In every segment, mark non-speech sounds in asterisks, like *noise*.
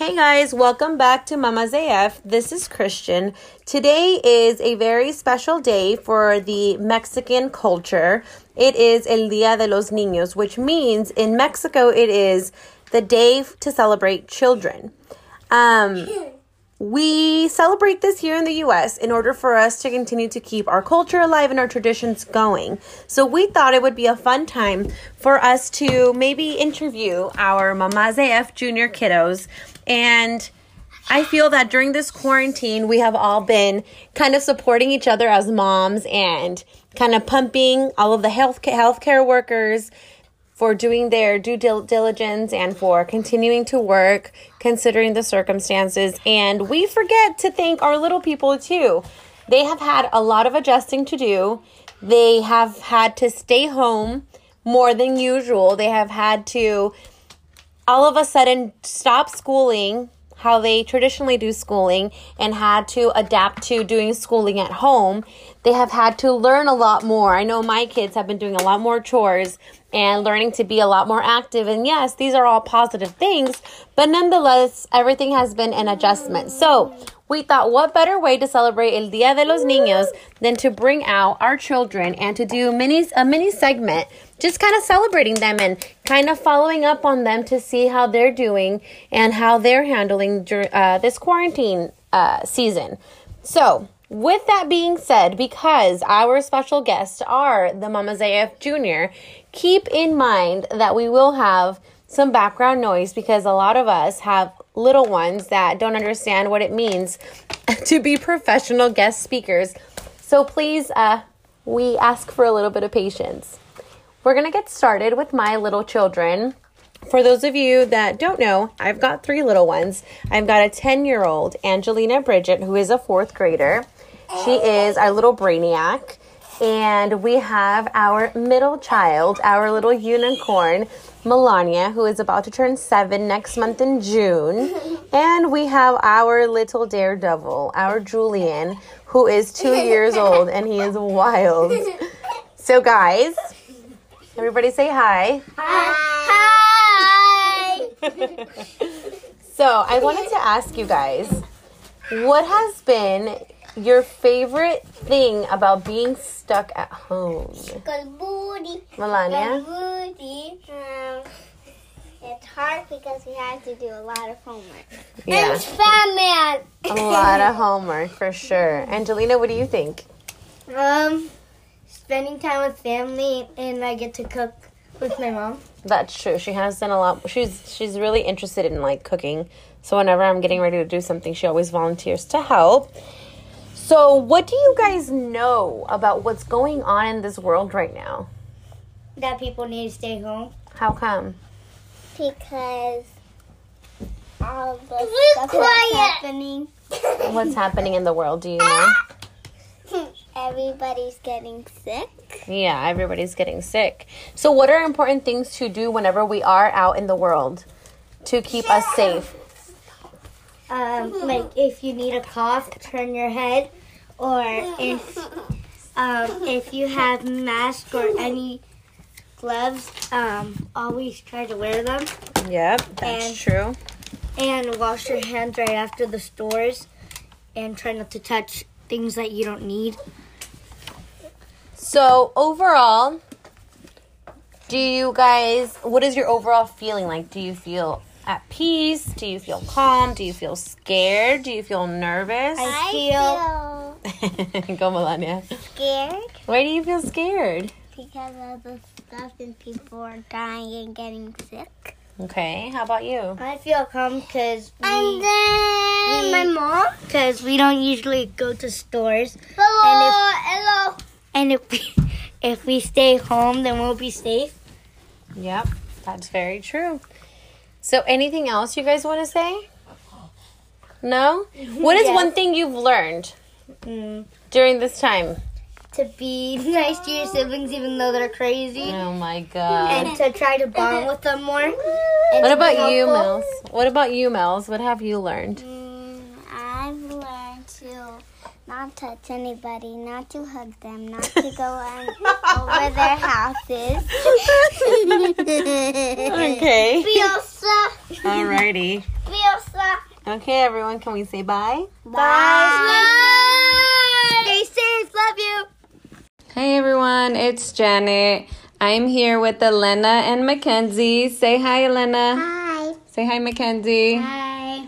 Hey guys, welcome back to Mama's AF. This is Christian. Today is a very special day for the Mexican culture. It is El Dia de los Niños, which means in Mexico it is the day to celebrate children. Um, we celebrate this here in the US in order for us to continue to keep our culture alive and our traditions going. So we thought it would be a fun time for us to maybe interview our Mamás AF junior kiddos and I feel that during this quarantine, we have all been kind of supporting each other as moms and kind of pumping all of the health healthcare workers for doing their due diligence and for continuing to work considering the circumstances. And we forget to thank our little people too. They have had a lot of adjusting to do. They have had to stay home more than usual. They have had to all of a sudden stop schooling how they traditionally do schooling and had to adapt to doing schooling at home. They have had to learn a lot more. I know my kids have been doing a lot more chores and learning to be a lot more active. And yes, these are all positive things, but nonetheless, everything has been an adjustment. So, we thought what better way to celebrate El Dia de los Niños than to bring out our children and to do mini a mini segment just kind of celebrating them and kind of following up on them to see how they're doing and how they're handling uh, this quarantine uh, season. So, with that being said, because our special guests are the Mamas AF Jr., keep in mind that we will have some background noise because a lot of us have little ones that don't understand what it means *laughs* to be professional guest speakers. So please, uh, we ask for a little bit of patience. We're going to get started with my little children. For those of you that don't know, I've got three little ones. I've got a 10 year old, Angelina Bridget, who is a fourth grader. She is our little brainiac. And we have our middle child, our little unicorn, Melania, who is about to turn seven next month in June. *laughs* And we have our little daredevil, our Julian, who is two years old and he is wild. *laughs* So, guys, Everybody say hi. Hi. Hi. *laughs* so, I wanted to ask you guys what has been your favorite thing about being stuck at home? Melania? Um, it's hard because we have to do a lot of homework. Yeah. And Batman. a lot of *laughs* homework for sure. Angelina, what do you think? Um, spending time with family and I get to cook with my mom. That's true. She has done a lot. She's she's really interested in like cooking. So whenever I'm getting ready to do something, she always volunteers to help. So, what do you guys know about what's going on in this world right now? That people need to stay home. How come? Because all the stuff quiet. that's happening. What's happening in the world? Do you know? *laughs* Everybody's getting sick. Yeah, everybody's getting sick. So, what are important things to do whenever we are out in the world to keep us safe? Um, like if you need a cough, turn your head, or if um, if you have mask or any gloves, um, always try to wear them. Yep, that's And- true. And wash your hands right after the stores, and try not to touch things that you don't need. So, overall, do you guys, what is your overall feeling like? Do you feel at peace? Do you feel calm? Do you feel scared? Do you feel nervous? I feel *laughs* Go, Melania. scared Why do you feel scared? because of the stuff and people are dying and getting sick. Okay, how about you? I feel calm because And we then we- my mom. because we don't usually go to stores, Hello, hello. and if we *laughs* if we stay home, then we'll be safe. Yep, that's very true. So, anything else you guys want to say? No? What is Yes. one thing you've learned Mm. during this time? To be *laughs* nice to your siblings, even though they're crazy, Oh my god. and to try to bond with them more. What about you, helpful. Mills? What about you, Mills? What have you learned? Mm, I've learned to not touch anybody, not to hug them, not to go *laughs* on over their houses. *laughs* Okay. Fiosa, Alrighty. Fiosa. Okay, everyone, can we say bye? Bye. Love you. Hey, everyone, it's Janet. I'm here with Elena and Mackenzie. Say hi, Elena. Hi. Say hi, Mackenzie. Bye.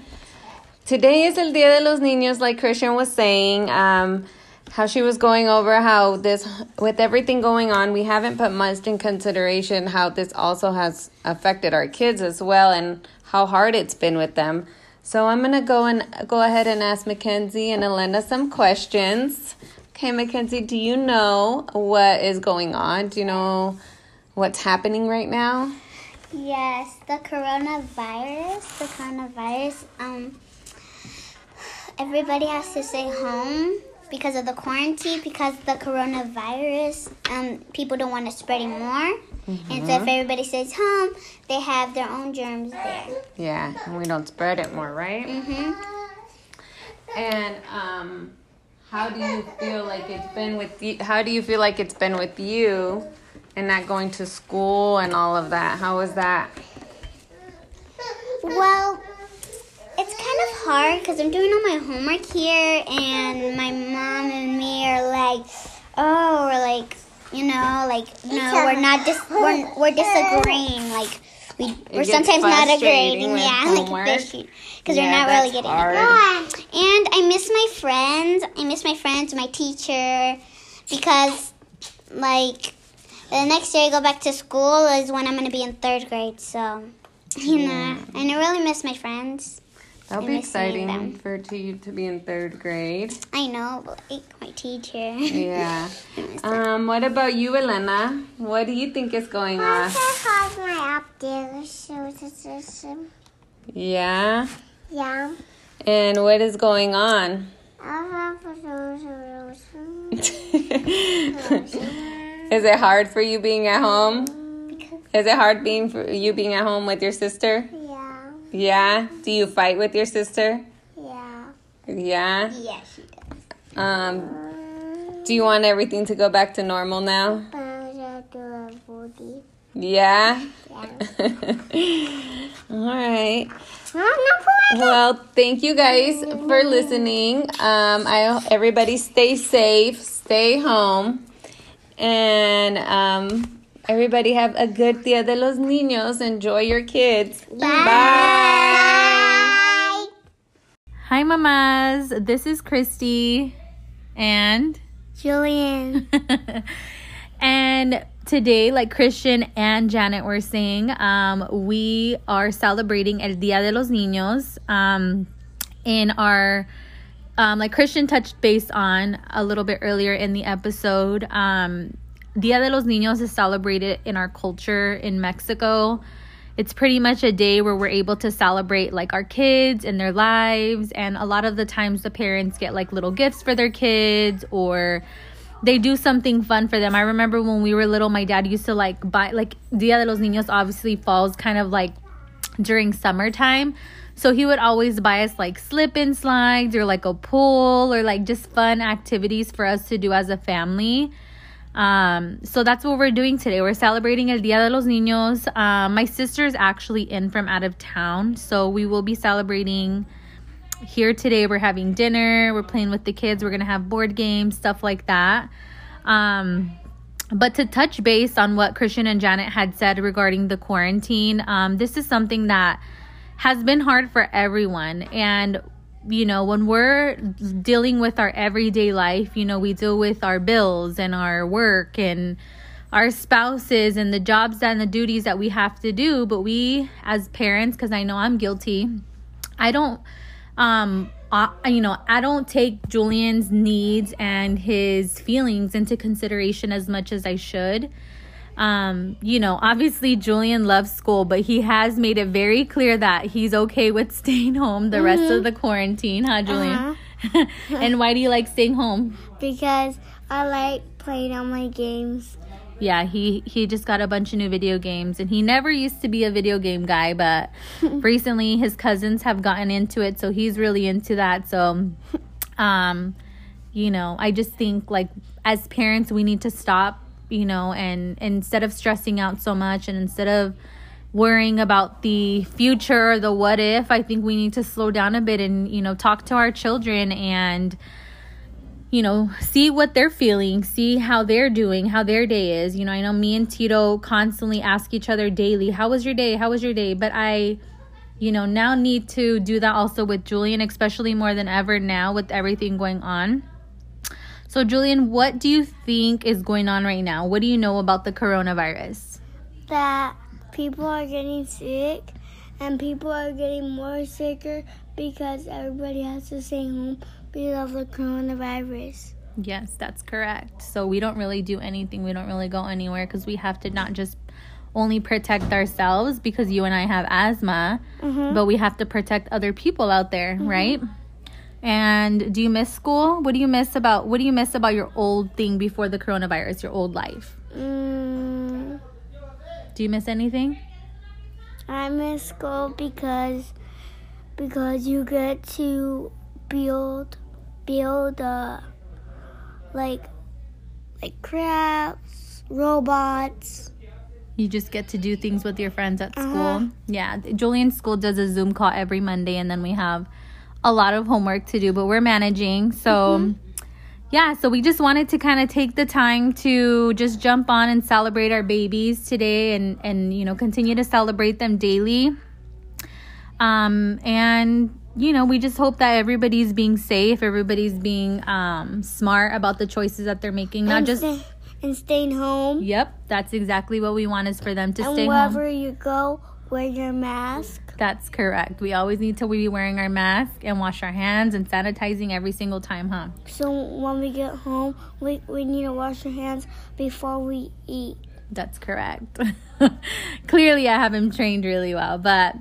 Today is El Dia de los Niños, like Christian was saying. Um, how she was going over how this, with everything going on, we haven't put much in consideration how this also has affected our kids as well and how hard it's been with them. So I'm gonna go and go ahead and ask Mackenzie and Elena some questions. Okay, Mackenzie, do you know what is going on? Do you know what's happening right now? Yes, the coronavirus. The coronavirus. Um, everybody has to stay home because of the quarantine. Because the coronavirus. Um, people don't want to spread it more. And so if everybody stays home, they have their own germs there. Yeah, and we don't spread it more, right? Mhm. And um, how do you feel like it's been with you? How do you feel like it's been with you, and not going to school and all of that? How was that? Well, it's kind of hard because I'm doing all my homework here, and my mom and me are like, oh, we're like, you know, like, no, we're not dis- we're, we're disagreeing, like. We, we're sometimes not agreeing, yeah, *laughs* homework. like because Yeah, we're not really getting hard. it. And I miss my friends. I miss my friends, my teacher, because like the next year I go back to school is when I'm gonna be in third grade. So *laughs* you know, and I really miss my friends. That'll I be exciting for to you to be in third grade. I know, but like my teacher. Yeah. *laughs* I miss them. Um, what about you, Elena? What do you think is going on? Have my updates. Yeah. Yeah. And what is going on? *laughs* is it hard for you being at home? Is it hard being for you being at home with your sister? Yeah. Yeah. Do you fight with your sister? Yeah. Yeah. Yeah, she does. Um, do you want everything to go back to normal now? Yeah. *laughs* All right. Well, thank you guys for listening. Um, I everybody stay safe, stay home, and um, everybody have a good Dia de los Niños. Enjoy your kids. Bye. Hi, mamas. This is Christy, and Julian. *laughs* and today, like Christian and Janet were saying, um, we are celebrating El Dia de los Niños. Um, in our, um, like Christian touched base on a little bit earlier in the episode. Um, Dia de los Niños is celebrated in our culture in Mexico. It's pretty much a day where we're able to celebrate like our kids and their lives. And a lot of the times, the parents get like little gifts for their kids or they do something fun for them. I remember when we were little, my dad used to like buy like Dia de los Niños obviously falls kind of like during summertime. So he would always buy us like slip and slides or like a pool or like just fun activities for us to do as a family. Um, so that's what we're doing today. We're celebrating El Dia de los Niños. Um, my sister's actually in from out of town, so we will be celebrating here today. We're having dinner, we're playing with the kids, we're gonna have board games, stuff like that. Um, but to touch base on what Christian and Janet had said regarding the quarantine, um, this is something that has been hard for everyone. And, you know, when we're dealing with our everyday life, you know, we deal with our bills and our work and our spouses and the jobs and the duties that we have to do. But we, as parents, because I know I'm guilty, I don't um uh, you know i don't take julian's needs and his feelings into consideration as much as i should. Um you know obviously julian loves school but he has made it very clear that he's okay with *laughs* staying home the rest of the quarantine huh julian? *laughs* And why do you like staying home? Because I like playing all my games. Yeah he he just got a bunch of new video games and he never used to be a video game guy but *laughs* recently his cousins have gotten into it so he's really into that so um you know i just think like as parents we need to stop you know and instead of stressing out so much and instead of worrying about the future, the what if. I think we need to slow down a bit and, you know, talk to our children and, you know, see what they're feeling, see how they're doing, how their day is. You know, I know me and Tito constantly ask each other daily, How was your day? How was your day? But I, you know, now need to do that also with Julian, especially more than ever now with everything going on. So, Julian, what do you think is going on right now? What do you know about the coronavirus? That people are getting sick and people are getting more sicker because everybody has to stay home because of the coronavirus. Yes, that's correct. So we don't really do anything. We don't really go anywhere because we have to not just only protect ourselves because you and I have asthma, mm-hmm. but we have to protect other people out there, mm-hmm. right? And do you miss school? What do you miss about what do you miss about your old thing before the coronavirus, your old life? Mm. Do you miss anything? I miss school because because you get to build build uh, like like crafts, robots. You just get to do things with your friends at uh-huh. school. Yeah, Julian's school does a Zoom call every Monday, and then we have a lot of homework to do, but we're managing. So. Mm-hmm. Yeah, so we just wanted to kind of take the time to just jump on and celebrate our babies today and and you know continue to celebrate them daily. Um and you know, we just hope that everybody's being safe, everybody's being um, smart about the choices that they're making, not and just stay, and staying home. Yep, that's exactly what we want is for them to and stay wherever home. Wherever you go, wear your mask. That's correct. We always need to be wearing our mask and wash our hands and sanitizing every single time, huh? So when we get home, we, we need to wash our hands before we eat. That's correct. *laughs* Clearly, I haven't trained really well, but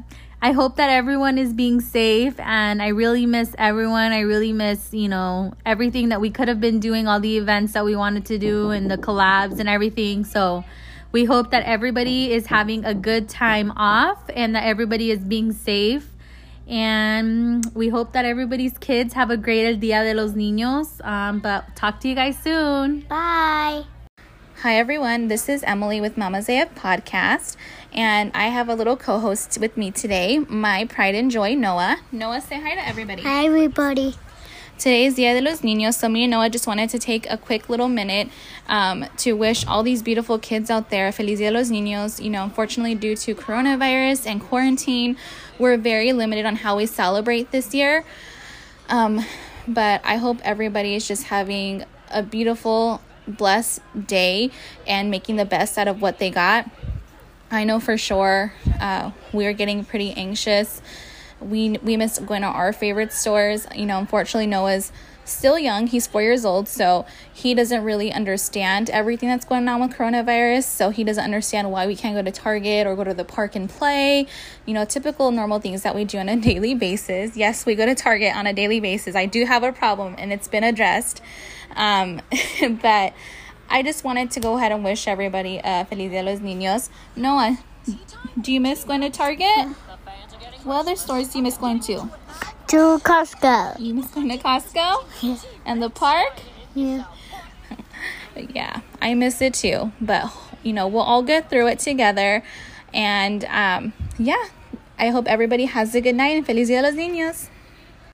I hope that everyone is being safe and I really miss everyone. I really miss, you know, everything that we could have been doing, all the events that we wanted to do and the collabs and everything. So we hope that everybody is having a good time off and that everybody is being safe. And we hope that everybody's kids have a great El Dia de los Niños. Um, but talk to you guys soon. Bye. Hi, everyone. This is Emily with Mama's AF Podcast, and I have a little co host with me today, my pride and joy, Noah. Noah, say hi to everybody. Hi, everybody. Today is Dia de los Niños, so me and Noah just wanted to take a quick little minute um, to wish all these beautiful kids out there Feliz Dia de los Niños. You know, unfortunately, due to coronavirus and quarantine, we're very limited on how we celebrate this year. Um, but I hope everybody is just having a beautiful blessed day and making the best out of what they got. I know for sure uh, we're getting pretty anxious. We we miss going to our favorite stores. You know, unfortunately, Noah's still young. He's four years old, so he doesn't really understand everything that's going on with coronavirus. So he doesn't understand why we can't go to Target or go to the park and play. You know, typical normal things that we do on a *laughs* daily basis. Yes, we go to Target on a daily basis. I do have a problem, and it's been addressed. Um, *laughs* but I just wanted to go ahead and wish everybody uh, Feliz Dia de los Niños. Noah, do you miss going to Target? What other stores do you miss going to? To Costco. You miss going to Costco? Yeah. And the park? Yeah. *laughs* yeah, I miss it too. But, you know, we'll all get through it together. And um, yeah, I hope everybody has a good night and Feliz Dia de los Niños.